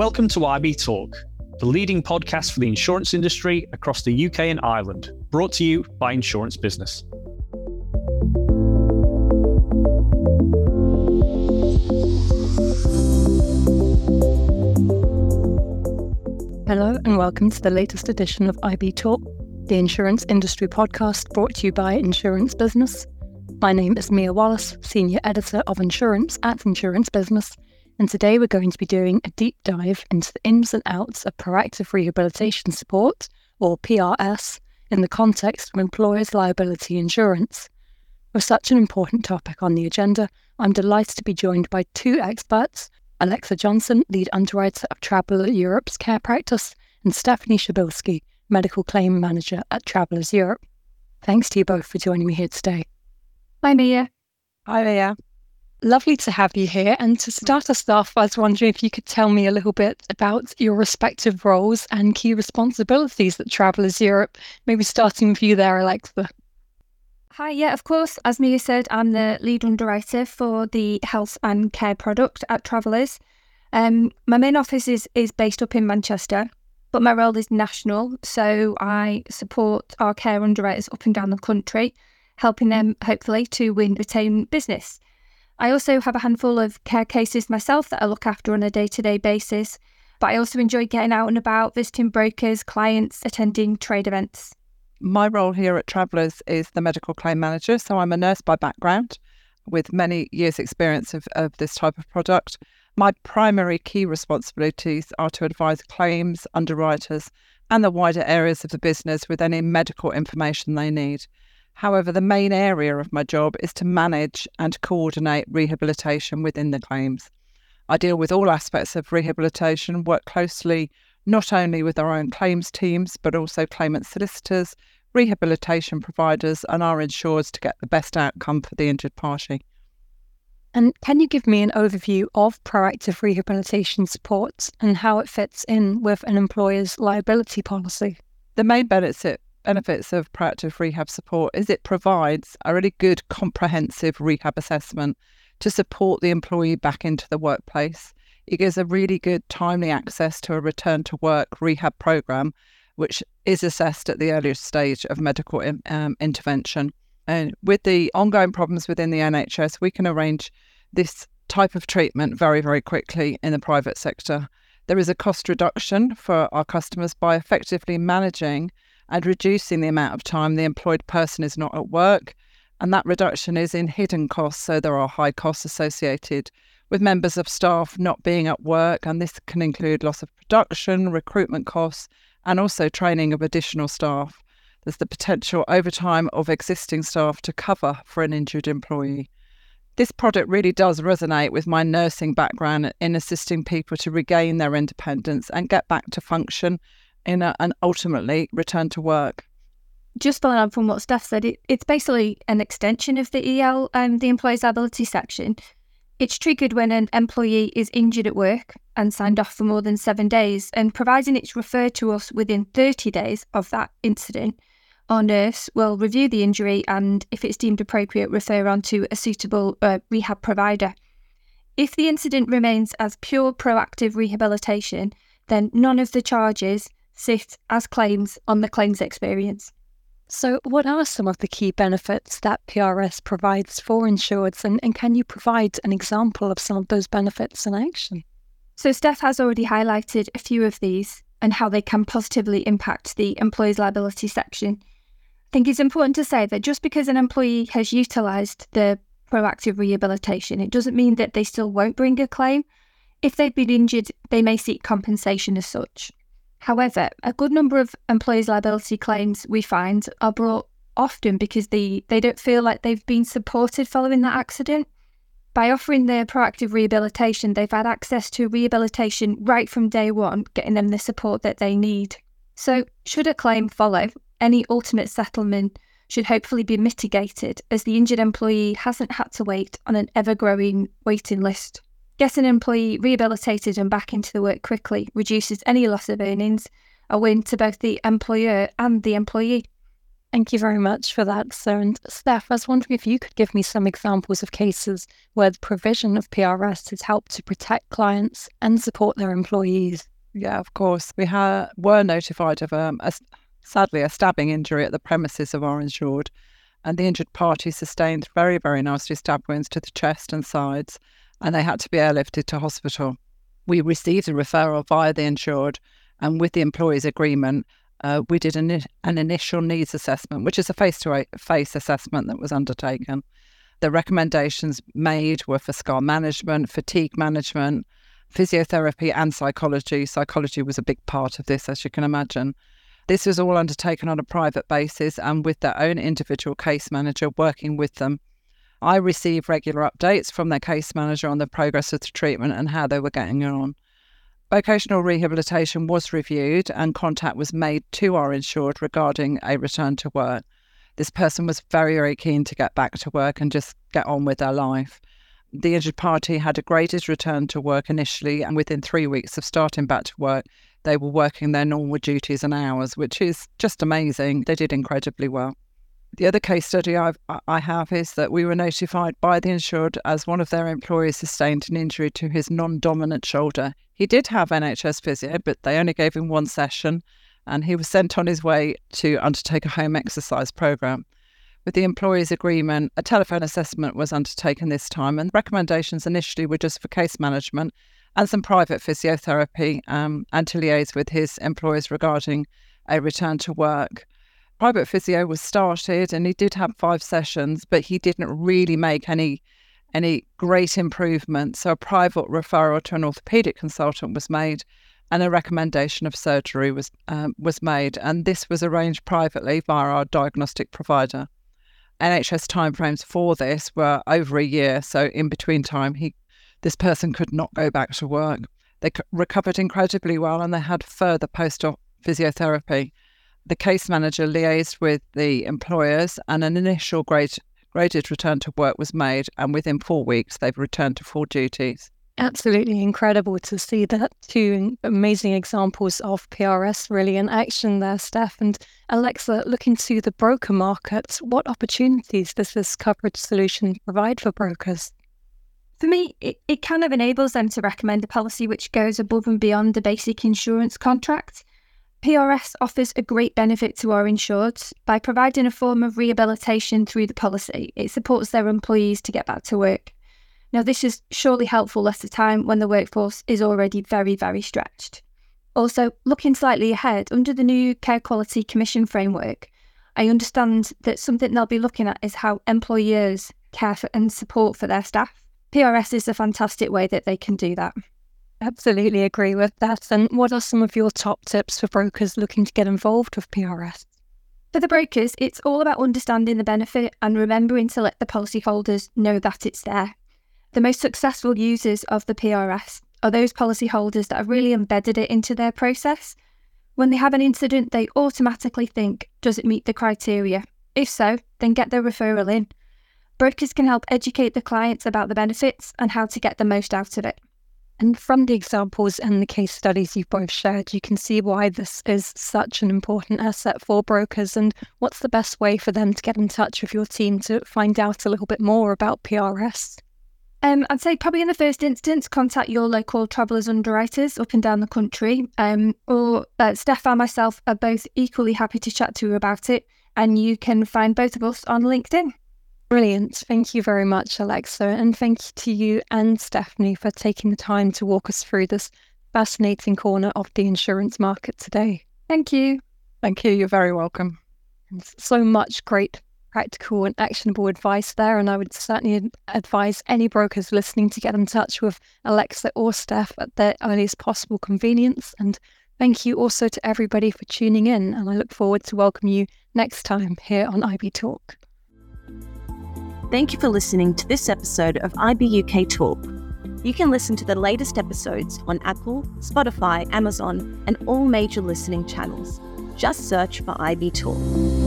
Welcome to IB Talk, the leading podcast for the insurance industry across the UK and Ireland, brought to you by Insurance Business. Hello, and welcome to the latest edition of IB Talk, the insurance industry podcast brought to you by Insurance Business. My name is Mia Wallace, Senior Editor of Insurance at Insurance Business, and today we're going to be doing a deep dive into the ins and outs of proactive rehabilitation support, or PRS, in the context of employers' liability insurance. With such an important topic on the agenda, I'm delighted to be joined by two experts Alexa Johnson, lead underwriter of Traveller Europe's care practice, and Stephanie Shabilsky, medical claim manager at Travelers Europe. Thanks to you both for joining me here today. Hi, Mia. Hi, Mia. Lovely to have you here. And to start us off, I was wondering if you could tell me a little bit about your respective roles and key responsibilities at Travelers Europe. Maybe starting with you there, Alexa. Hi, yeah, of course. As Mia said, I'm the lead underwriter for the health and care product at Travelers. Um, my main office is, is based up in Manchester, but my role is national. So I support our care underwriters up and down the country, helping them hopefully to win retain business. I also have a handful of care cases myself that I look after on a day to day basis, but I also enjoy getting out and about, visiting brokers, clients, attending trade events my role here at Travelers is the medical claim manager. So I'm a nurse by background with many years' experience of, of this type of product. My primary key responsibilities are to advise claims, underwriters, and the wider areas of the business with any medical information they need. However, the main area of my job is to manage and coordinate rehabilitation within the claims. I deal with all aspects of rehabilitation, work closely not only with our own claims teams, but also claimant solicitors, rehabilitation providers, and our insurers to get the best outcome for the injured party. And can you give me an overview of proactive rehabilitation support and how it fits in with an employer's liability policy? The main benefit, benefits of proactive rehab support is it provides a really good comprehensive rehab assessment to support the employee back into the workplace. It gives a really good timely access to a return to work rehab program, which is assessed at the earliest stage of medical um, intervention. And with the ongoing problems within the NHS, we can arrange this type of treatment very, very quickly in the private sector. There is a cost reduction for our customers by effectively managing and reducing the amount of time the employed person is not at work. And that reduction is in hidden costs, so there are high costs associated with members of staff not being at work, and this can include loss of production, recruitment costs, and also training of additional staff. There's the potential overtime of existing staff to cover for an injured employee. This product really does resonate with my nursing background in assisting people to regain their independence and get back to function in a, and ultimately return to work. Just following on from what Steph said, it, it's basically an extension of the EL, um, the employee's liability section. It's triggered when an employee is injured at work and signed off for more than seven days, and providing it's referred to us within 30 days of that incident, our nurse will review the injury and, if it's deemed appropriate, refer on to a suitable uh, rehab provider. If the incident remains as pure proactive rehabilitation, then none of the charges sit as claims on the claims experience. So, what are some of the key benefits that PRS provides for insureds, and, and can you provide an example of some of those benefits in action? So, Steph has already highlighted a few of these and how they can positively impact the employee's liability section. I think it's important to say that just because an employee has utilised the proactive rehabilitation, it doesn't mean that they still won't bring a claim. If they've been injured, they may seek compensation as such. However, a good number of employees' liability claims we find are brought often because they, they don't feel like they've been supported following that accident. By offering their proactive rehabilitation, they've had access to rehabilitation right from day one, getting them the support that they need. So, should a claim follow, any ultimate settlement should hopefully be mitigated as the injured employee hasn't had to wait on an ever growing waiting list. Get an employee rehabilitated and back into the work quickly reduces any loss of earnings, a win to both the employer and the employee. Thank you very much for that, sir. And Steph, I was wondering if you could give me some examples of cases where the provision of PRS has helped to protect clients and support their employees. Yeah, of course. We ha- were notified of um, a, sadly a stabbing injury at the premises of our insured, and the injured party sustained very, very nasty stab wounds to the chest and sides, and they had to be airlifted to hospital. We received a referral via the insured, and with the employee's agreement, uh, we did an, an initial needs assessment, which is a face to face assessment that was undertaken. The recommendations made were for scar management, fatigue management, physiotherapy, and psychology. Psychology was a big part of this, as you can imagine. This was all undertaken on a private basis and with their own individual case manager working with them. I received regular updates from their case manager on the progress of the treatment and how they were getting on. Vocational rehabilitation was reviewed and contact was made to our insured regarding a return to work. This person was very, very keen to get back to work and just get on with their life. The injured party had a graded return to work initially, and within three weeks of starting back to work, they were working their normal duties and hours, which is just amazing. They did incredibly well. The other case study I've, I have is that we were notified by the insured as one of their employees sustained an injury to his non dominant shoulder. He did have NHS physio, but they only gave him one session and he was sent on his way to undertake a home exercise program. With the employee's agreement, a telephone assessment was undertaken this time, and recommendations initially were just for case management and some private physiotherapy um, and to liaise with his employers regarding a return to work private physio was started and he did have five sessions, but he didn't really make any any great improvement. So a private referral to an orthopedic consultant was made, and a recommendation of surgery was um, was made, and this was arranged privately via our diagnostic provider. NHS timeframes for this were over a year, so in between time, he this person could not go back to work. They recovered incredibly well, and they had further post-op physiotherapy the case manager liaised with the employers and an initial grade, graded return to work was made. And within four weeks, they've returned to full duties. Absolutely incredible to see that two amazing examples of PRS really in action there, Steph. And Alexa, looking to the broker market, what opportunities does this coverage solution provide for brokers? For me, it, it kind of enables them to recommend a policy which goes above and beyond the basic insurance contract. PRS offers a great benefit to our insured by providing a form of rehabilitation through the policy. It supports their employees to get back to work. Now, this is surely helpful at a time when the workforce is already very, very stretched. Also, looking slightly ahead, under the new Care Quality Commission framework, I understand that something they'll be looking at is how employers care for and support for their staff. PRS is a fantastic way that they can do that. Absolutely agree with that. And what are some of your top tips for brokers looking to get involved with PRS? For the brokers, it's all about understanding the benefit and remembering to let the policyholders know that it's there. The most successful users of the PRS are those policyholders that have really embedded it into their process. When they have an incident, they automatically think, does it meet the criteria? If so, then get their referral in. Brokers can help educate the clients about the benefits and how to get the most out of it. And from the examples and the case studies you've both shared, you can see why this is such an important asset for brokers and what's the best way for them to get in touch with your team to find out a little bit more about PRS. Um, I'd say probably in the first instance, contact your local Travelers underwriters up and down the country. Um, or uh, Steph and myself are both equally happy to chat to you about it. And you can find both of us on LinkedIn. Brilliant. Thank you very much, Alexa. And thank you to you and Stephanie for taking the time to walk us through this fascinating corner of the insurance market today. Thank you. Thank you. You're very welcome. And so much great practical and actionable advice there. And I would certainly advise any brokers listening to get in touch with Alexa or Steph at their earliest possible convenience. And thank you also to everybody for tuning in. And I look forward to welcome you next time here on IB Talk. Thank you for listening to this episode of IBUK Talk. You can listen to the latest episodes on Apple, Spotify, Amazon, and all major listening channels. Just search for IB Talk.